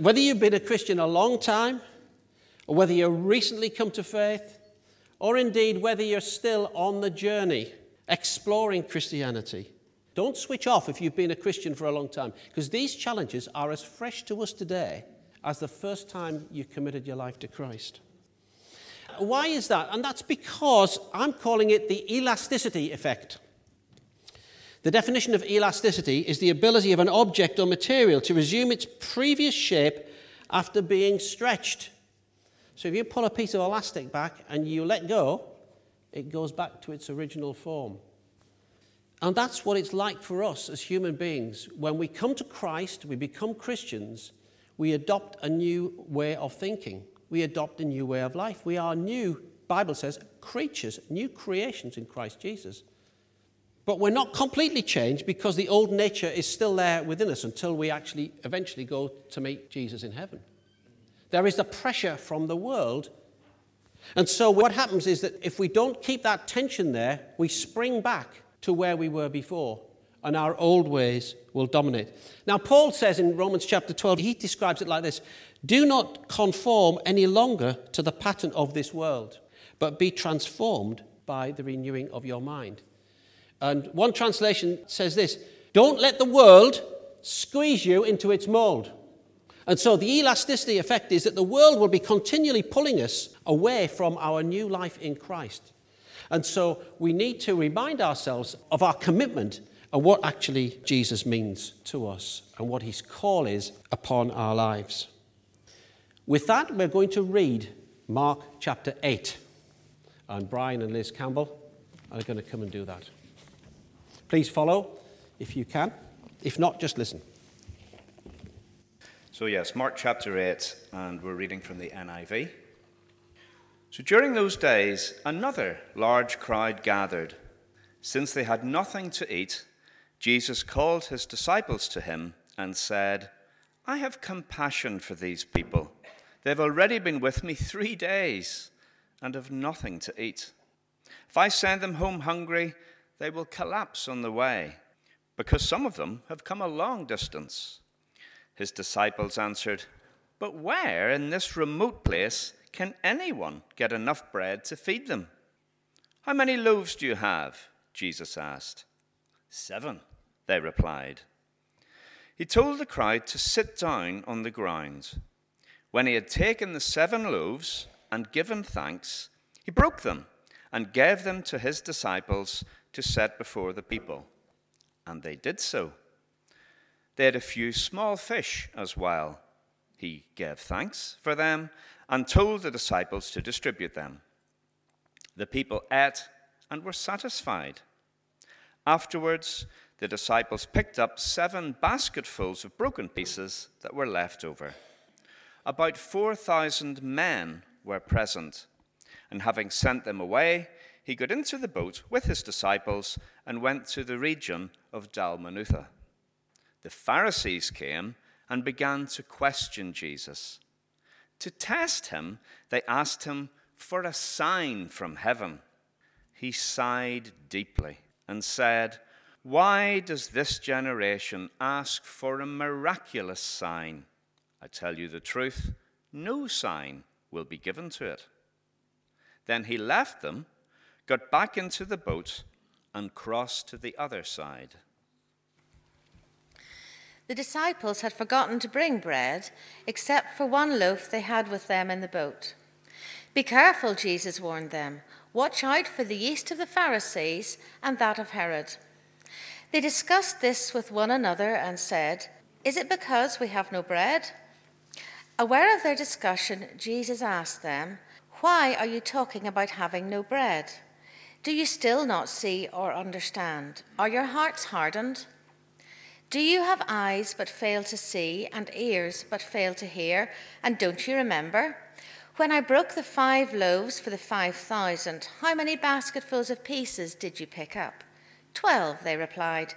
whether you've been a Christian a long time, or whether you've recently come to faith, or indeed whether you're still on the journey exploring Christianity, don't switch off if you've been a Christian for a long time, because these challenges are as fresh to us today as the first time you committed your life to Christ. Why is that? And that's because I'm calling it the elasticity effect. The definition of elasticity is the ability of an object or material to resume its previous shape after being stretched. So if you pull a piece of elastic back and you let go, it goes back to its original form. And that's what it's like for us as human beings. When we come to Christ, we become Christians, we adopt a new way of thinking. We adopt a new way of life. We are new, Bible says, creatures, new creations in Christ Jesus. But we're not completely changed because the old nature is still there within us until we actually eventually go to meet Jesus in heaven. There is the pressure from the world. And so what happens is that if we don't keep that tension there, we spring back to where we were before and our old ways will dominate. Now, Paul says in Romans chapter 12, he describes it like this Do not conform any longer to the pattern of this world, but be transformed by the renewing of your mind. And one translation says this Don't let the world squeeze you into its mold. And so the elasticity effect is that the world will be continually pulling us away from our new life in Christ. And so we need to remind ourselves of our commitment and what actually Jesus means to us and what his call is upon our lives. With that, we're going to read Mark chapter 8. And Brian and Liz Campbell are going to come and do that. Please follow if you can. If not, just listen. So, yes, Mark chapter 8, and we're reading from the NIV. So, during those days, another large crowd gathered. Since they had nothing to eat, Jesus called his disciples to him and said, I have compassion for these people. They've already been with me three days and have nothing to eat. If I send them home hungry, they will collapse on the way, because some of them have come a long distance. His disciples answered, But where in this remote place can anyone get enough bread to feed them? How many loaves do you have? Jesus asked. Seven, they replied. He told the crowd to sit down on the ground. When he had taken the seven loaves and given thanks, he broke them and gave them to his disciples to set before the people. And they did so. They had a few small fish as well. He gave thanks for them and told the disciples to distribute them. The people ate and were satisfied. Afterwards, the disciples picked up seven basketfuls of broken pieces that were left over. About 4,000 men were present, and having sent them away, he got into the boat with his disciples and went to the region of Dalmanutha. The Pharisees came and began to question Jesus. To test him, they asked him for a sign from heaven. He sighed deeply and said, Why does this generation ask for a miraculous sign? I tell you the truth, no sign will be given to it. Then he left them got back into the boat, and crossed to the other side. The disciples had forgotten to bring bread, except for one loaf they had with them in the boat. Be careful, Jesus warned them. Watch out for the yeast of the Pharisees and that of Herod. They discussed this with one another and said, Is it because we have no bread? Aware of their discussion, Jesus asked them, Why are you talking about having no bread? Do you still not see or understand? Are your hearts hardened? Do you have eyes but fail to see, and ears but fail to hear? And don't you remember? When I broke the five loaves for the five thousand, how many basketfuls of pieces did you pick up? Twelve, they replied.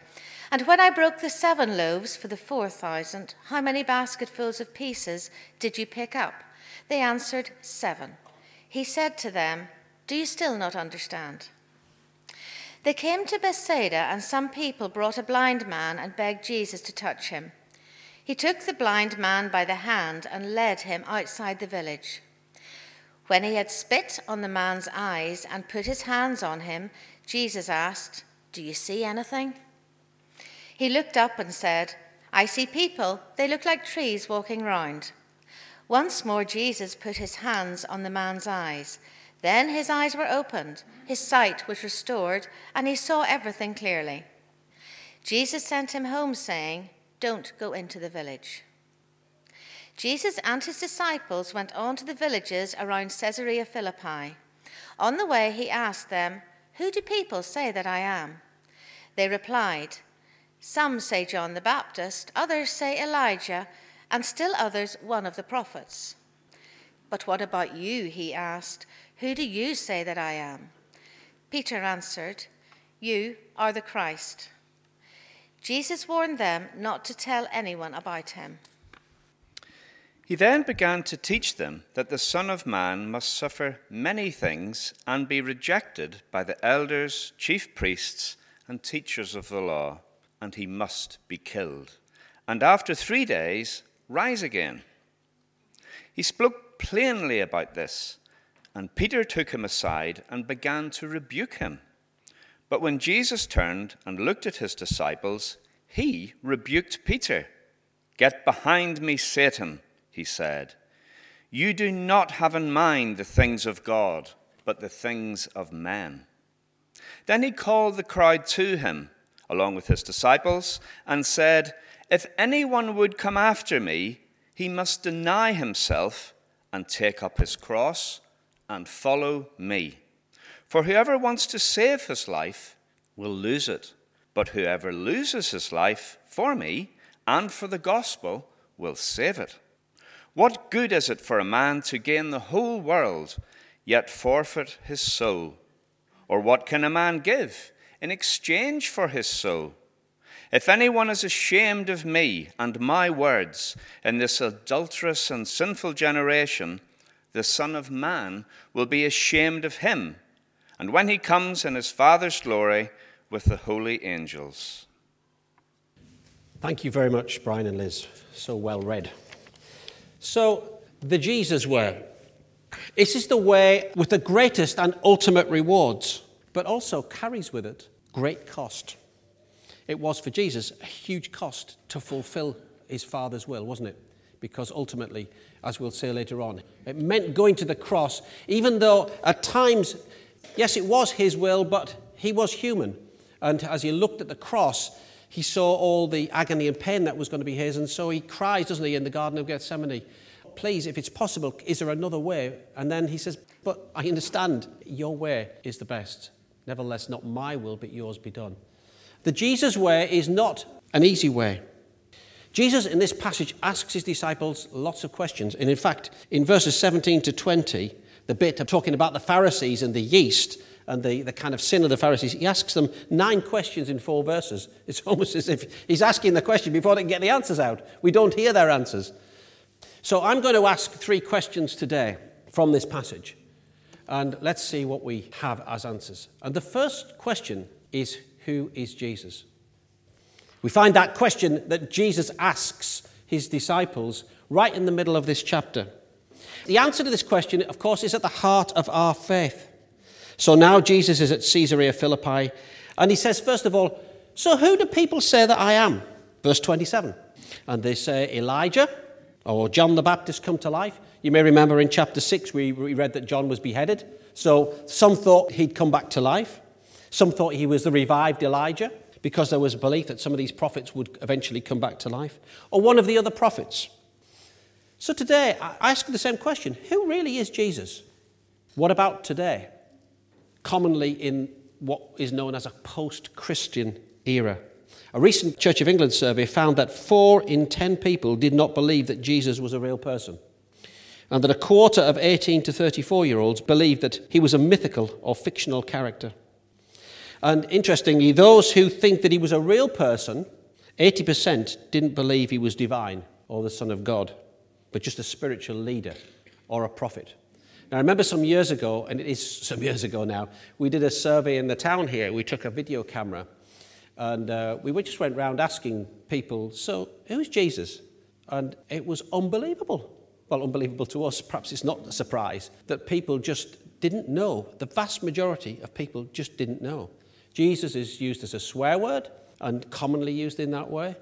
And when I broke the seven loaves for the four thousand, how many basketfuls of pieces did you pick up? They answered, Seven. He said to them, Do you still not understand? They came to Bethsaida, and some people brought a blind man and begged Jesus to touch him. He took the blind man by the hand and led him outside the village. When he had spit on the man's eyes and put his hands on him, Jesus asked, Do you see anything? He looked up and said, I see people. They look like trees walking round. Once more, Jesus put his hands on the man's eyes. Then his eyes were opened, his sight was restored, and he saw everything clearly. Jesus sent him home, saying, don't go into the village. Jesus and his disciples went on to the villages around Caesarea Philippi. On the way, he asked them, Who do people say that I am? They replied, Some say John the Baptist, others say Elijah, and still others one of the prophets. But what about you? He asked, Who do you say that I am? Peter answered, You are the Christ. Jesus warned them not to tell anyone about him. He then began to teach them that the Son of Man must suffer many things and be rejected by the elders, chief priests, and teachers of the law, and he must be killed, and after three days rise again. He spoke plainly about this, and Peter took him aside and began to rebuke him. But when Jesus turned and looked at his disciples, he rebuked Peter. Get behind me, Satan, he said. You do not have in mind the things of God, but the things of men. Then he called the crowd to him, along with his disciples, and said, If anyone would come after me, he must deny himself and take up his cross and follow me. For whoever wants to save his life will lose it, but whoever loses his life for me and for the gospel will save it. What good is it for a man to gain the whole world, yet forfeit his soul? Or what can a man give in exchange for his soul? If anyone is ashamed of me and my words in this adulterous and sinful generation, the Son of Man will be ashamed of him and when he comes in his Father's glory with the holy angels. Thank you very much, Brian and Liz. So well read. So, the Jesus way. This is the way with the greatest and ultimate rewards, but also carries with it great cost. It was for Jesus a huge cost to fulfill his Father's will, wasn't it? Because ultimately, as we'll say later on, it meant going to the cross, even though at times Yes, it was his will, but he was human. And as he looked at the cross, he saw all the agony and pain that was going to be his. And so he cries, doesn't he, in the Garden of Gethsemane, Please, if it's possible, is there another way? And then he says, But I understand your way is the best. Nevertheless, not my will, but yours be done. The Jesus way is not an easy way. Jesus, in this passage, asks his disciples lots of questions. And in fact, in verses 17 to 20, the bit of talking about the Pharisees and the yeast and the, the kind of sin of the Pharisees, he asks them nine questions in four verses. It's almost as if he's asking the question before they can get the answers out. We don't hear their answers. So I'm going to ask three questions today from this passage. And let's see what we have as answers. And the first question is Who is Jesus? We find that question that Jesus asks his disciples right in the middle of this chapter. The answer to this question, of course, is at the heart of our faith. So now Jesus is at Caesarea Philippi, and he says, first of all, So who do people say that I am? Verse 27. And they say Elijah or John the Baptist come to life. You may remember in chapter 6 we read that John was beheaded. So some thought he'd come back to life. Some thought he was the revived Elijah because there was a belief that some of these prophets would eventually come back to life. Or one of the other prophets. So today, I ask the same question Who really is Jesus? What about today? Commonly in what is known as a post Christian era. A recent Church of England survey found that four in ten people did not believe that Jesus was a real person, and that a quarter of 18 to 34 year olds believed that he was a mythical or fictional character. And interestingly, those who think that he was a real person, 80% didn't believe he was divine or the Son of God but just a spiritual leader or a prophet. Now, I remember some years ago, and it is some years ago now, we did a survey in the town here. We took a video camera and uh, we just went around asking people, So, who's Jesus? And it was unbelievable. Well, unbelievable to us. Perhaps it's not a surprise that people just didn't know. The vast majority of people just didn't know. Jesus is used as a swear word and commonly used in that way.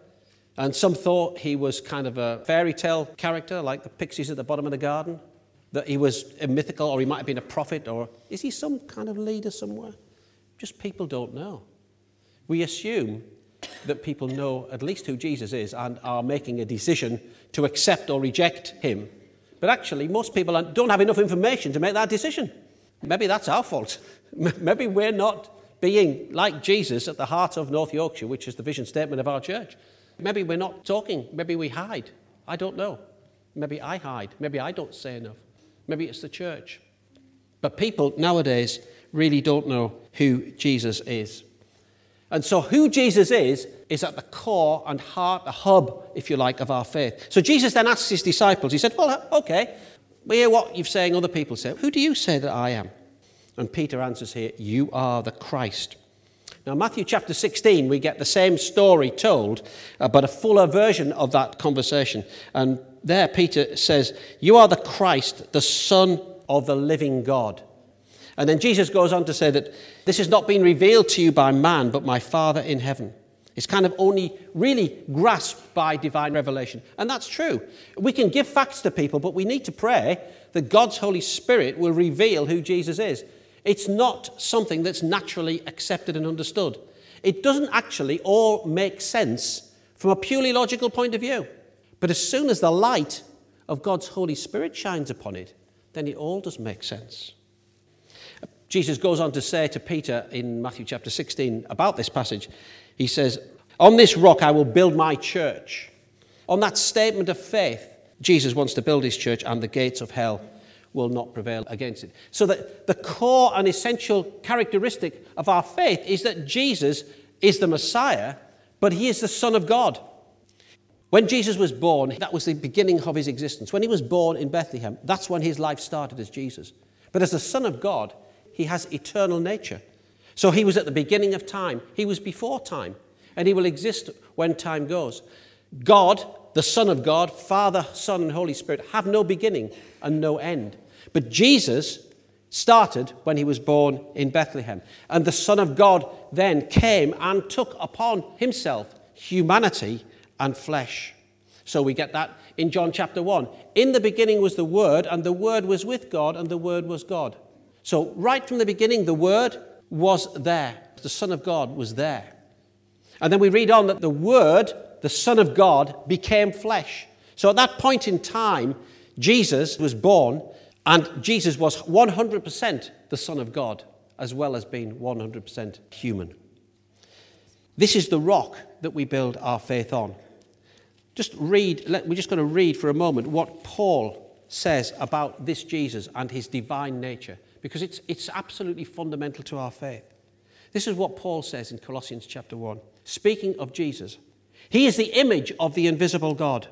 And some thought he was kind of a fairy tale character, like the pixies at the bottom of the garden, that he was a mythical, or he might have been a prophet, or is he some kind of leader somewhere? Just people don't know. We assume that people know at least who Jesus is and are making a decision to accept or reject him. But actually, most people don't have enough information to make that decision. Maybe that's our fault. Maybe we're not being like Jesus at the heart of North Yorkshire, which is the vision statement of our church. Maybe we're not talking. Maybe we hide. I don't know. Maybe I hide. Maybe I don't say enough. Maybe it's the church. But people nowadays really don't know who Jesus is. And so, who Jesus is, is at the core and heart, the hub, if you like, of our faith. So, Jesus then asks his disciples, He said, Well, okay, we hear what you're saying other people say. Who do you say that I am? And Peter answers here, You are the Christ. Now, Matthew chapter 16, we get the same story told, uh, but a fuller version of that conversation. And there, Peter says, You are the Christ, the Son of the living God. And then Jesus goes on to say that this has not been revealed to you by man, but my Father in heaven. It's kind of only really grasped by divine revelation. And that's true. We can give facts to people, but we need to pray that God's Holy Spirit will reveal who Jesus is. It's not something that's naturally accepted and understood. It doesn't actually all make sense from a purely logical point of view. But as soon as the light of God's Holy Spirit shines upon it, then it all does make sense. Jesus goes on to say to Peter in Matthew chapter 16 about this passage, he says, On this rock I will build my church. On that statement of faith, Jesus wants to build his church, and the gates of hell will not prevail against it. So that the core and essential characteristic of our faith is that Jesus is the Messiah, but he is the Son of God. When Jesus was born, that was the beginning of his existence. When he was born in Bethlehem, that's when his life started as Jesus. But as the Son of God, he has eternal nature. So he was at the beginning of time, he was before time, and he will exist when time goes. God, the Son of God, Father, Son, and Holy Spirit, have no beginning and no end. But Jesus started when he was born in Bethlehem. And the Son of God then came and took upon himself humanity and flesh. So we get that in John chapter 1. In the beginning was the Word, and the Word was with God, and the Word was God. So, right from the beginning, the Word was there. The Son of God was there. And then we read on that the Word, the Son of God, became flesh. So, at that point in time, Jesus was born, and Jesus was 100% the Son of God, as well as being 100% human. This is the rock that we build our faith on. Just read, we're just going to read for a moment what Paul says about this Jesus and his divine nature because it's, it's absolutely fundamental to our faith. This is what Paul says in Colossians chapter 1, speaking of Jesus. He is the image of the invisible God,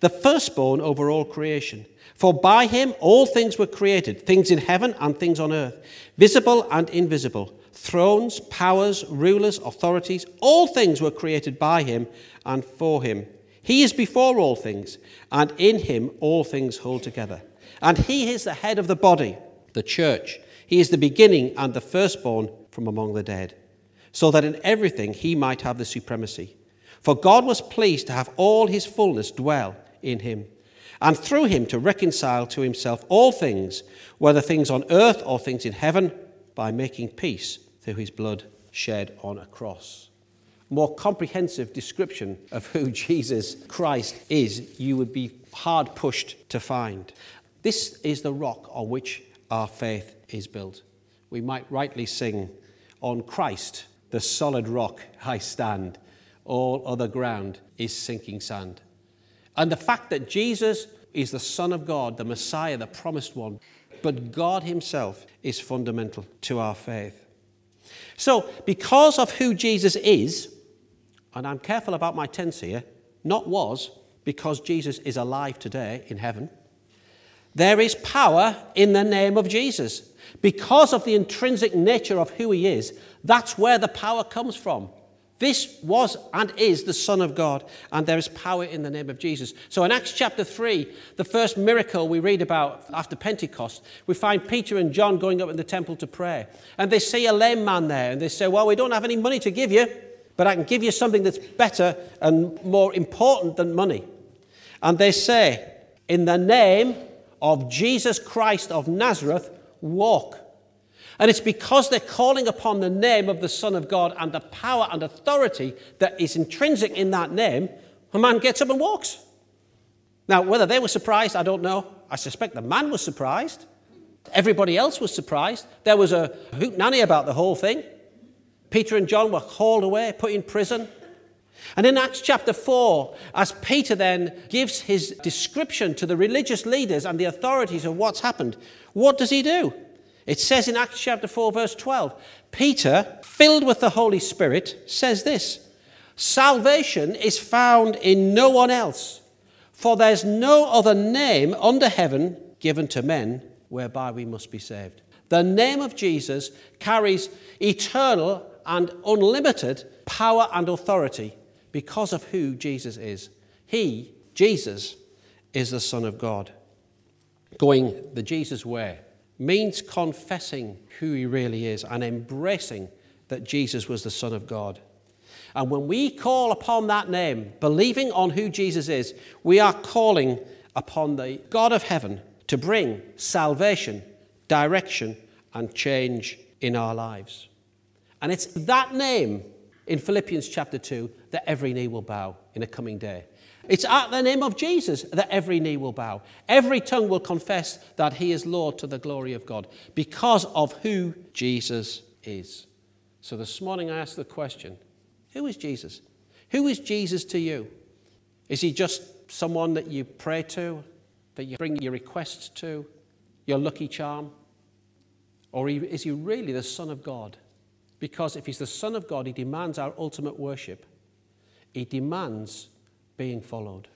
the firstborn over all creation. For by him all things were created, things in heaven and things on earth, visible and invisible, thrones, powers, rulers, authorities, all things were created by him and for him. He is before all things, and in him all things hold together. And he is the head of the body the church. He is the beginning and the firstborn from among the dead, so that in everything he might have the supremacy. For God was pleased to have all his fullness dwell in him, and through him to reconcile to himself all things, whether things on earth or things in heaven, by making peace through his blood shed on a cross. More comprehensive description of who Jesus Christ is, you would be hard pushed to find. This is the rock on which our faith is built. We might rightly sing, On Christ, the solid rock, I stand. All other ground is sinking sand. And the fact that Jesus is the Son of God, the Messiah, the promised one, but God Himself is fundamental to our faith. So, because of who Jesus is, and I'm careful about my tense here, not was, because Jesus is alive today in heaven, there is power in the name of Jesus. Because of the intrinsic nature of who he is, that's where the power comes from. This was and is the Son of God, and there is power in the name of Jesus. So in Acts chapter 3, the first miracle we read about after Pentecost, we find Peter and John going up in the temple to pray. And they see a lame man there, and they say, Well, we don't have any money to give you, but I can give you something that's better and more important than money. And they say, In the name of Jesus Christ of Nazareth, walk. And it's because they're calling upon the name of the Son of God and the power and authority that is intrinsic in that name, a man gets up and walks. Now, whether they were surprised, I don't know. I suspect the man was surprised. Everybody else was surprised. There was a hoot nanny about the whole thing. Peter and John were hauled away, put in prison. And in Acts chapter 4, as Peter then gives his description to the religious leaders and the authorities of what's happened, what does he do? It says in Acts chapter 4, verse 12, Peter, filled with the Holy Spirit, says this Salvation is found in no one else, for there's no other name under heaven given to men whereby we must be saved. The name of Jesus carries eternal and unlimited power and authority because of who Jesus is. He, Jesus, is the Son of God. Going the Jesus way means confessing who he really is and embracing that Jesus was the Son of God. And when we call upon that name, believing on who Jesus is, we are calling upon the God of heaven to bring salvation, direction, and change in our lives. And it's that name in Philippians chapter 2 that every knee will bow in a coming day. It's at the name of Jesus that every knee will bow. Every tongue will confess that he is Lord to the glory of God because of who Jesus is. So this morning I asked the question Who is Jesus? Who is Jesus to you? Is he just someone that you pray to, that you bring your requests to, your lucky charm? Or is he really the Son of God? Because if he's the Son of God, he demands our ultimate worship. He demands being followed.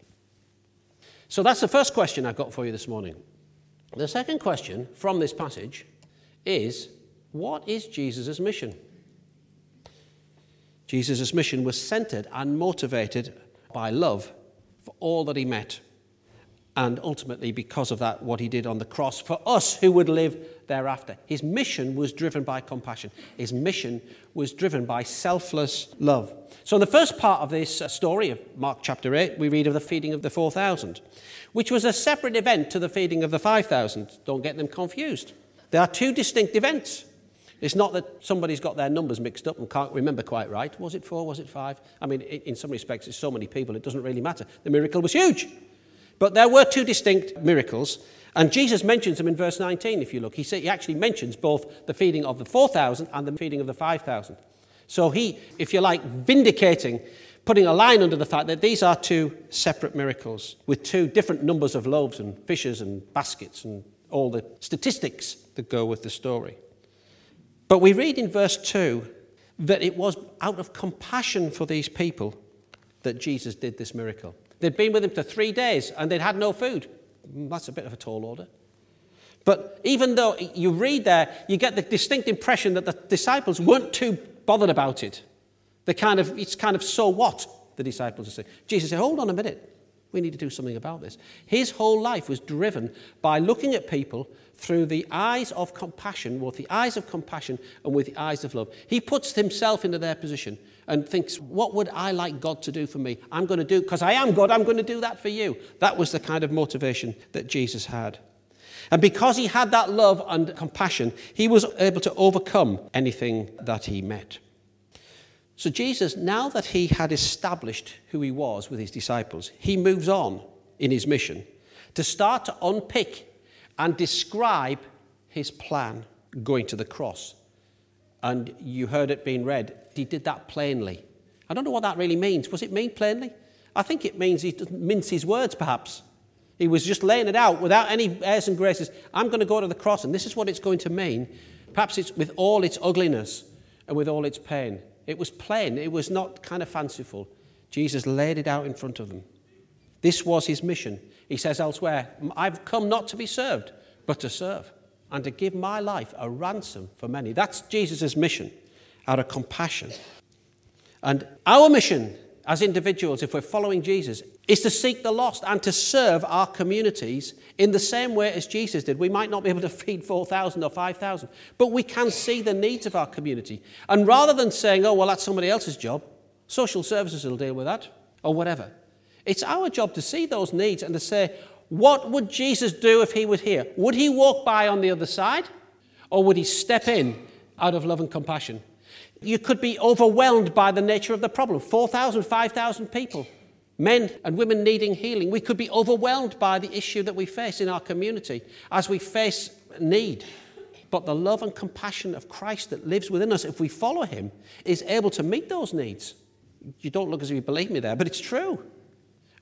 So that's the first question I've got for you this morning. The second question from this passage is what is Jesus' mission? Jesus' mission was centered and motivated by love for all that he met and ultimately, because of that, what he did on the cross for us who would live thereafter. His mission was driven by compassion, his mission was driven by selfless love. So, in the first part of this uh, story of Mark chapter 8, we read of the feeding of the 4,000, which was a separate event to the feeding of the 5,000. Don't get them confused. There are two distinct events. It's not that somebody's got their numbers mixed up and can't remember quite right. Was it four? Was it five? I mean, in some respects, it's so many people, it doesn't really matter. The miracle was huge. But there were two distinct miracles, and Jesus mentions them in verse 19, if you look. He, he actually mentions both the feeding of the 4,000 and the feeding of the 5,000. So he, if you like, vindicating, putting a line under the fact that these are two separate miracles with two different numbers of loaves and fishes and baskets and all the statistics that go with the story. But we read in verse 2 that it was out of compassion for these people that Jesus did this miracle. They'd been with him for three days and they'd had no food. That's a bit of a tall order. But even though you read there, you get the distinct impression that the disciples weren't too bothered about it. They kind of, it's kind of so what, the disciples are saying. Jesus said, hold on a minute. We need to do something about this. His whole life was driven by looking at people through the eyes of compassion, with the eyes of compassion and with the eyes of love. He puts himself into their position and thinks, What would I like God to do for me? I'm going to do, because I am God, I'm going to do that for you. That was the kind of motivation that Jesus had. And because he had that love and compassion, he was able to overcome anything that he met. So, Jesus, now that he had established who he was with his disciples, he moves on in his mission to start to unpick and describe his plan going to the cross and you heard it being read, he did that plainly. I don't know what that really means. Was it mean plainly? I think it means he doesn't mince his words, perhaps. He was just laying it out without any airs and graces. I'm going to go to the cross, and this is what it's going to mean. Perhaps it's with all its ugliness and with all its pain. It was plain, it was not kind of fanciful. Jesus laid it out in front of them. This was his mission. He says elsewhere, I've come not to be served, but to serve and to give my life a ransom for many. That's Jesus' mission out of compassion. And our mission as individuals, if we're following Jesus, is to seek the lost and to serve our communities in the same way as Jesus did. We might not be able to feed 4,000 or 5,000, but we can see the needs of our community. And rather than saying, oh, well, that's somebody else's job, social services will deal with that, or whatever, it's our job to see those needs and to say, what would Jesus do if he was here? Would he walk by on the other side, or would he step in out of love and compassion? You could be overwhelmed by the nature of the problem 4,000, 5,000 people, men and women needing healing. We could be overwhelmed by the issue that we face in our community as we face need. But the love and compassion of Christ that lives within us, if we follow him, is able to meet those needs. You don't look as if you believe me there, but it's true.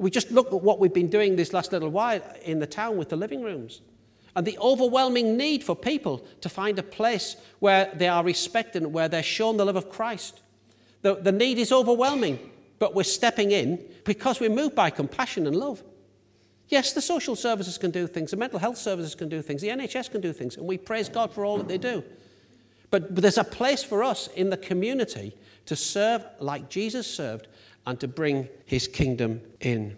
We just look at what we've been doing this last little while in the town with the living rooms and the overwhelming need for people to find a place where they are respected and where they're shown the love of Christ. The, the need is overwhelming, but we're stepping in because we're moved by compassion and love. Yes, the social services can do things, the mental health services can do things, the NHS can do things, and we praise God for all that they do. But, there's a place for us in the community to serve like Jesus served and to bring his kingdom in.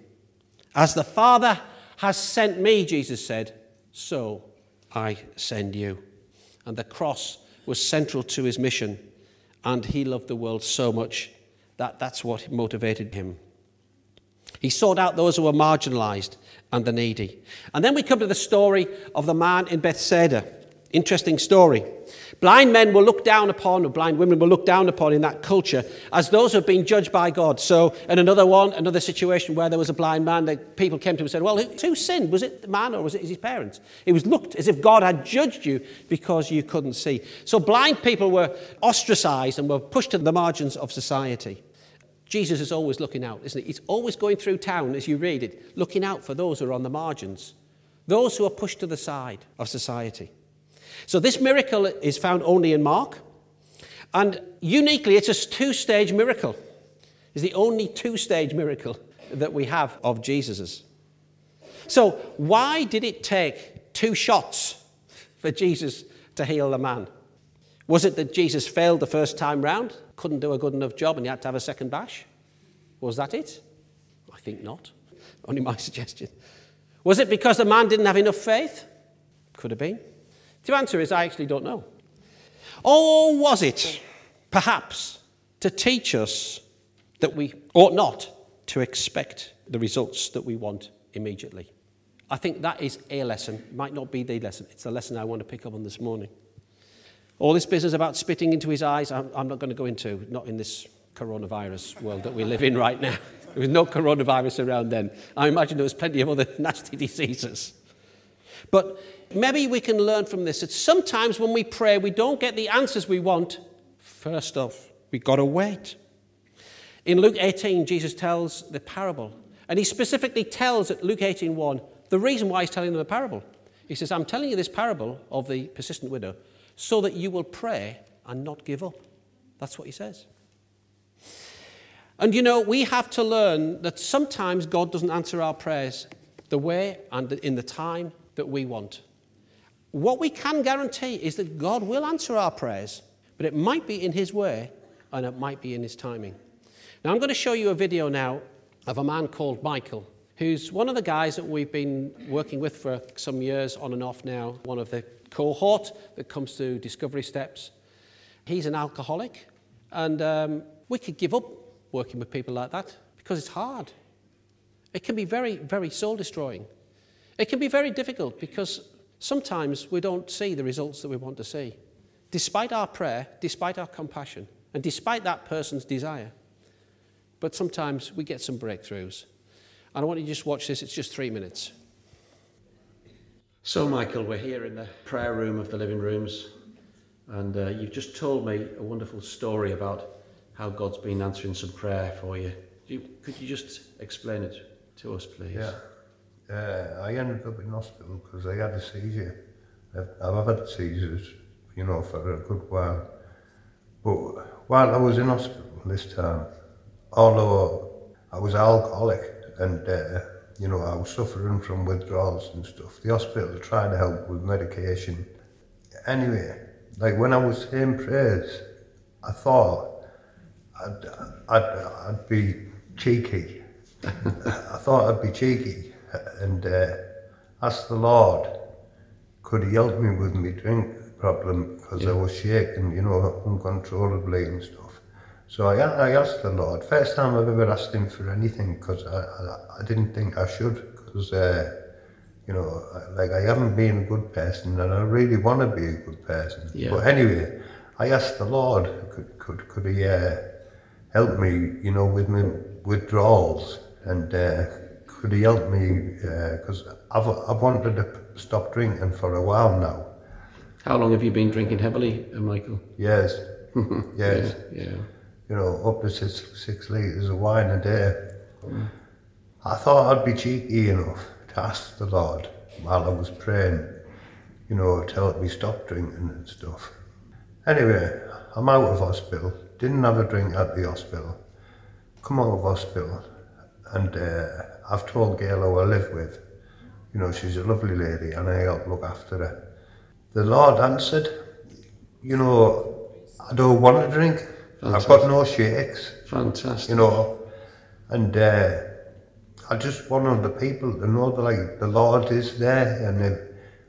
As the Father has sent me, Jesus said, so I send you. And the cross was central to his mission, and he loved the world so much that that's what motivated him. He sought out those who were marginalized and the needy. And then we come to the story of the man in Bethsaida. Interesting story. Blind men were looked down upon, or blind women were looked down upon in that culture as those who have been judged by God. So, in another one, another situation where there was a blind man, the people came to him and said, Well, who, who sinned? Was it the man or was it his parents? It was looked as if God had judged you because you couldn't see. So, blind people were ostracized and were pushed to the margins of society. Jesus is always looking out, isn't he? He's always going through town as you read it, looking out for those who are on the margins, those who are pushed to the side of society. So this miracle is found only in Mark. And uniquely, it's a two stage miracle. It's the only two stage miracle that we have of Jesus's. So, why did it take two shots for Jesus to heal the man? Was it that Jesus failed the first time round, couldn't do a good enough job, and he had to have a second bash? Was that it? I think not. Only my suggestion. Was it because the man didn't have enough faith? Could have been. The answer is I actually don't know. Or was it, perhaps, to teach us that we ought not to expect the results that we want immediately? I think that is a lesson. Might not be the lesson. It's the lesson I want to pick up on this morning. All this business about spitting into his eyes, I'm, I'm not going to go into, not in this coronavirus world that we live in right now. There was no coronavirus around then. I imagine there was plenty of other nasty diseases. But maybe we can learn from this that sometimes when we pray, we don't get the answers we want. First off, we've got to wait. In Luke 18, Jesus tells the parable, and he specifically tells at Luke 18:1 the reason why he's telling them the parable. He says, I'm telling you this parable of the persistent widow so that you will pray and not give up. That's what he says. And you know, we have to learn that sometimes God doesn't answer our prayers the way and in the time that we want. What we can guarantee is that God will answer our prayers, but it might be in His way and it might be in His timing. Now, I'm going to show you a video now of a man called Michael, who's one of the guys that we've been working with for some years on and off now, one of the cohort that comes to Discovery Steps. He's an alcoholic, and um, we could give up working with people like that because it's hard. It can be very, very soul destroying. It can be very difficult because sometimes we don't see the results that we want to see, despite our prayer, despite our compassion, and despite that person's desire. But sometimes we get some breakthroughs. And I want you to just watch this, it's just three minutes. So, Michael, we're here in the prayer room of the living rooms, and uh, you've just told me a wonderful story about how God's been answering some prayer for you. Could you just explain it to us, please? Yeah uh, I ended up in hospital because I had a seizure. I've, I've had seizures, you know, for a good while. But while I was in hospital this time, although I was alcoholic and, uh, you know, I was suffering from withdrawals and stuff, the hospital tried to help with medication. Anyway, like when I was saying prayers, I thought I'd, I'd, I'd be cheeky. I thought I'd be cheeky and uh, ask the Lord, could he help me with my drink problem because yeah. I was shaking, you know, uncontrollably and stuff. So I, I asked the Lord, first time I've ever asked him for anything because I, I, I didn't think I should because, uh, you know, like I haven't been a good person and I really want to be a good person. Yeah. But anyway, I asked the Lord, could, could, could he uh, help me, you know, with my withdrawals and uh, could he help me because uh, I've, I've wanted to stop drinking for a while now. How long have you been drinking heavily, uh, Michael? Yes, yes. Yeah, yeah. You know, up to six, six litres of wine a day. Mm. I thought I'd be cheeky enough to ask the Lord while I was praying, you know, to help me stop drinking and stuff. Anyway, I'm out of hospital, didn't have a drink at the hospital, come out of hospital, and uh, I've told Gail who I live with, you know, she's a lovely lady and I help look after her. The Lord answered, you know, I don't want to drink. Fantastic. I've got no shakes. Fantastic. You know, and uh, I just want the people to know that like the Lord is there and if,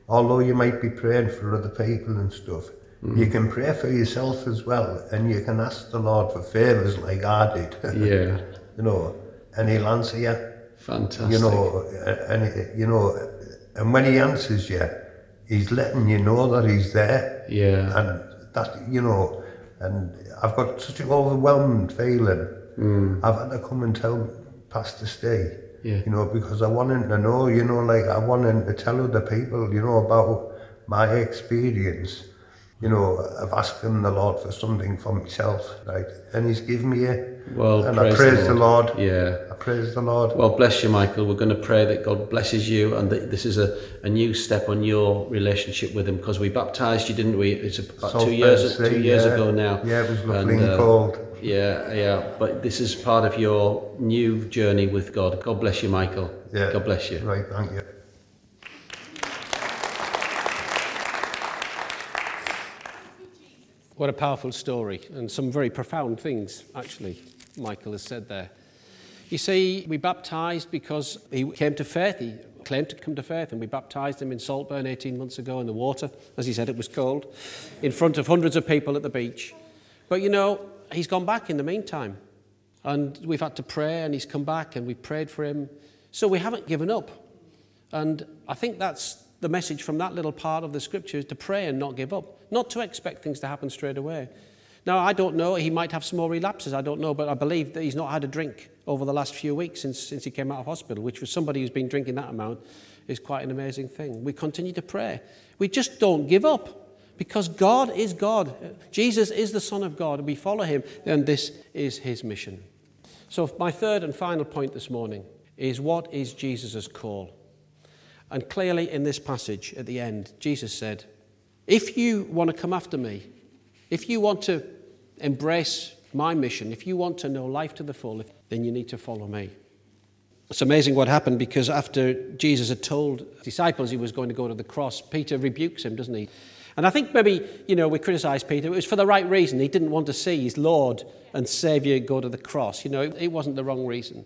although you might be praying for other people and stuff, mm. you can pray for yourself as well and you can ask the Lord for favours like I did. Yeah. you know, and he'll answer you. Fantastic. You know, and you know, and when he answers you, he's letting you know that he's there. Yeah. And that you know, and I've got such an overwhelmed feeling. Mm. I've had to come and tell Pastor Steve. Yeah. You know, because I want him to know, you know, like I want him to tell other people, you know, about my experience you know, of asking the Lord for something for myself, right? And He's given me it. Well, and praise I praise the Lord. the Lord. Yeah. I praise the Lord. Well, bless you, Michael. We're going to pray that God blesses you and that this is a, a new step on your relationship with Him because we baptised you, didn't we? It's about Salt two years two years yeah. ago now. Yeah, it was lovely and, uh, and cold. Yeah, yeah. But this is part of your new journey with God. God bless you, Michael. Yeah. God bless you. Right, thank you. What a powerful story, and some very profound things, actually, Michael has said there. You see, we baptized because he came to faith. He claimed to come to faith, and we baptized him in Saltburn 18 months ago in the water. As he said, it was cold, in front of hundreds of people at the beach. But you know, he's gone back in the meantime. And we've had to pray, and he's come back, and we prayed for him. So we haven't given up. And I think that's the message from that little part of the scripture is to pray and not give up, not to expect things to happen straight away. Now, I don't know, he might have some more relapses, I don't know, but I believe that he's not had a drink over the last few weeks since, since he came out of hospital, which for somebody who's been drinking that amount is quite an amazing thing. We continue to pray. We just don't give up because God is God. Jesus is the Son of God. We follow him, and this is his mission. So, my third and final point this morning is what is Jesus' call? And clearly, in this passage at the end, Jesus said, If you want to come after me, if you want to embrace my mission, if you want to know life to the full, then you need to follow me. It's amazing what happened because after Jesus had told disciples he was going to go to the cross, Peter rebukes him, doesn't he? And I think maybe, you know, we criticize Peter. It was for the right reason. He didn't want to see his Lord and Savior go to the cross. You know, it wasn't the wrong reason.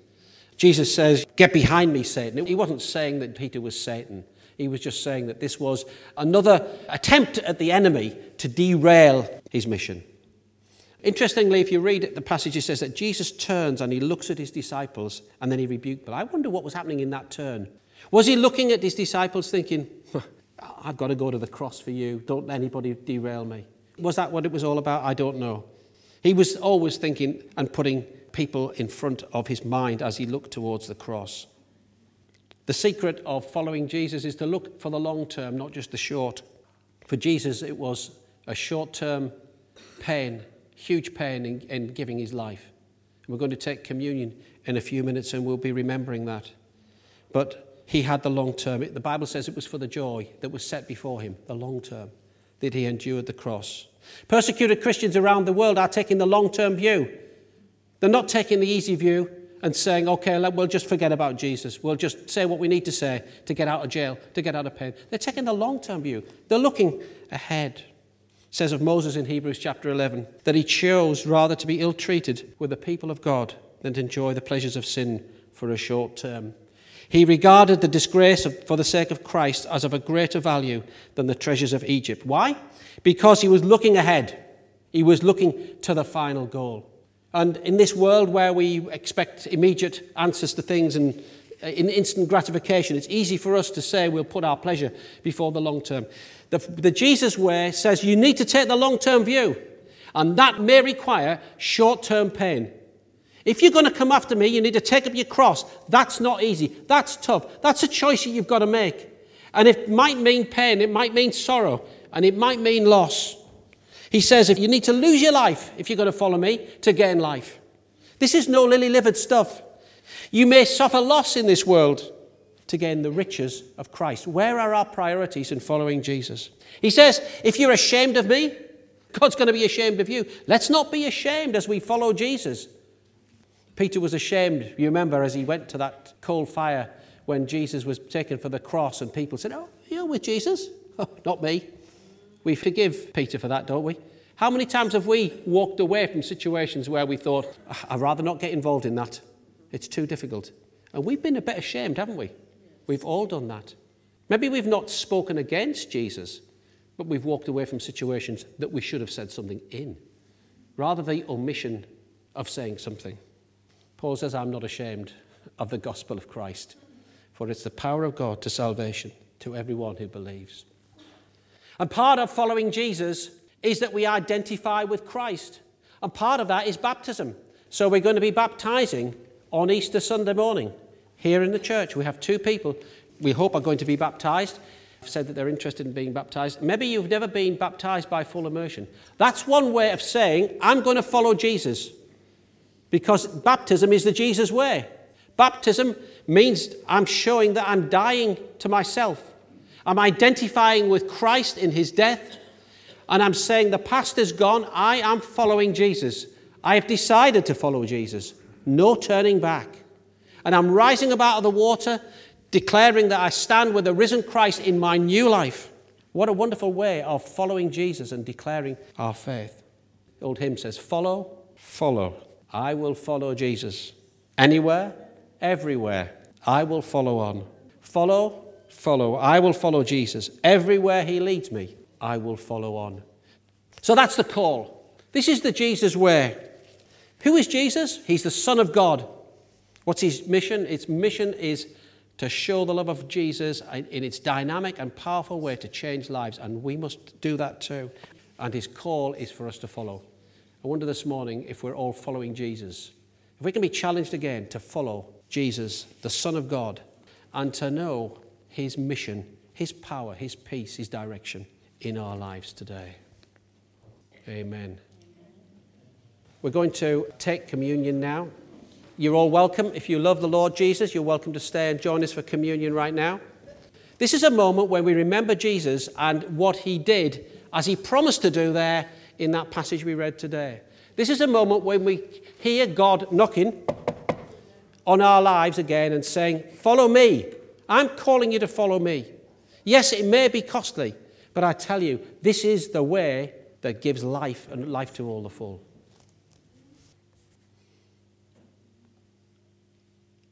Jesus says, Get behind me, Satan. He wasn't saying that Peter was Satan. He was just saying that this was another attempt at the enemy to derail his mission. Interestingly, if you read the passage, it says that Jesus turns and he looks at his disciples and then he rebuked them. I wonder what was happening in that turn. Was he looking at his disciples thinking, I've got to go to the cross for you. Don't let anybody derail me. Was that what it was all about? I don't know. He was always thinking and putting people in front of his mind as he looked towards the cross. The secret of following Jesus is to look for the long term, not just the short. For Jesus, it was a short term pain, huge pain in, in giving his life. And we're going to take communion in a few minutes and we'll be remembering that. But he had the long term. The Bible says it was for the joy that was set before him, the long term, that he endured the cross. Persecuted Christians around the world are taking the long term view. They're not taking the easy view and saying, okay, we'll just forget about Jesus. We'll just say what we need to say to get out of jail, to get out of pain. They're taking the long term view. They're looking ahead. says of Moses in Hebrews chapter 11 that he chose rather to be ill treated with the people of God than to enjoy the pleasures of sin for a short term. He regarded the disgrace of, for the sake of Christ as of a greater value than the treasures of Egypt. Why? Because he was looking ahead. He was looking to the final goal. And in this world where we expect immediate answers to things and uh, in instant gratification, it's easy for us to say we'll put our pleasure before the long term. The, the Jesus way says you need to take the long term view, and that may require short term pain. If you're going to come after me, you need to take up your cross. That's not easy. That's tough. That's a choice that you've got to make. And it might mean pain, it might mean sorrow, and it might mean loss. He says if you need to lose your life if you're going to follow me to gain life. This is no lily livered stuff. You may suffer loss in this world to gain the riches of Christ. Where are our priorities in following Jesus? He says, if you're ashamed of me, God's going to be ashamed of you. Let's not be ashamed as we follow Jesus. Peter was ashamed, you remember, as he went to that cold fire when Jesus was taken for the cross, and people said, Oh, you're with Jesus? Oh, not me. We forgive Peter for that, don't we? How many times have we walked away from situations where we thought, ah, I'd rather not get involved in that? It's too difficult. And we've been a bit ashamed, haven't we? We've all done that. Maybe we've not spoken against Jesus, but we've walked away from situations that we should have said something in, rather the omission of saying something. Paul says, I'm not ashamed of the gospel of Christ, for it's the power of God to salvation to everyone who believes. And part of following Jesus is that we identify with Christ. And part of that is baptism. So we're going to be baptizing on Easter Sunday morning here in the church. We have two people we hope are going to be baptized. Have said that they're interested in being baptized. Maybe you've never been baptized by full immersion. That's one way of saying, I'm going to follow Jesus. Because baptism is the Jesus way. Baptism means I'm showing that I'm dying to myself. I'm identifying with Christ in his death. And I'm saying the past is gone. I am following Jesus. I have decided to follow Jesus. No turning back. And I'm rising up out of the water, declaring that I stand with the risen Christ in my new life. What a wonderful way of following Jesus and declaring our faith. The old hymn says, Follow, follow. I will follow Jesus. Anywhere, everywhere, I will follow on. Follow, follow. I will follow Jesus. Everywhere he leads me, I will follow on. So that's the call. This is the Jesus way. Who is Jesus? He's the Son of God. What's his mission? Its mission is to show the love of Jesus in its dynamic and powerful way to change lives, and we must do that too. And his call is for us to follow. I wonder this morning if we're all following Jesus. If we can be challenged again to follow Jesus, the Son of God, and to know his mission, his power, his peace, his direction in our lives today. Amen. We're going to take communion now. You're all welcome. If you love the Lord Jesus, you're welcome to stay and join us for communion right now. This is a moment when we remember Jesus and what he did as he promised to do there in that passage we read today. This is a moment when we hear God knocking on our lives again and saying, Follow me. I'm calling you to follow me. Yes, it may be costly, but I tell you, this is the way that gives life and life to all the full.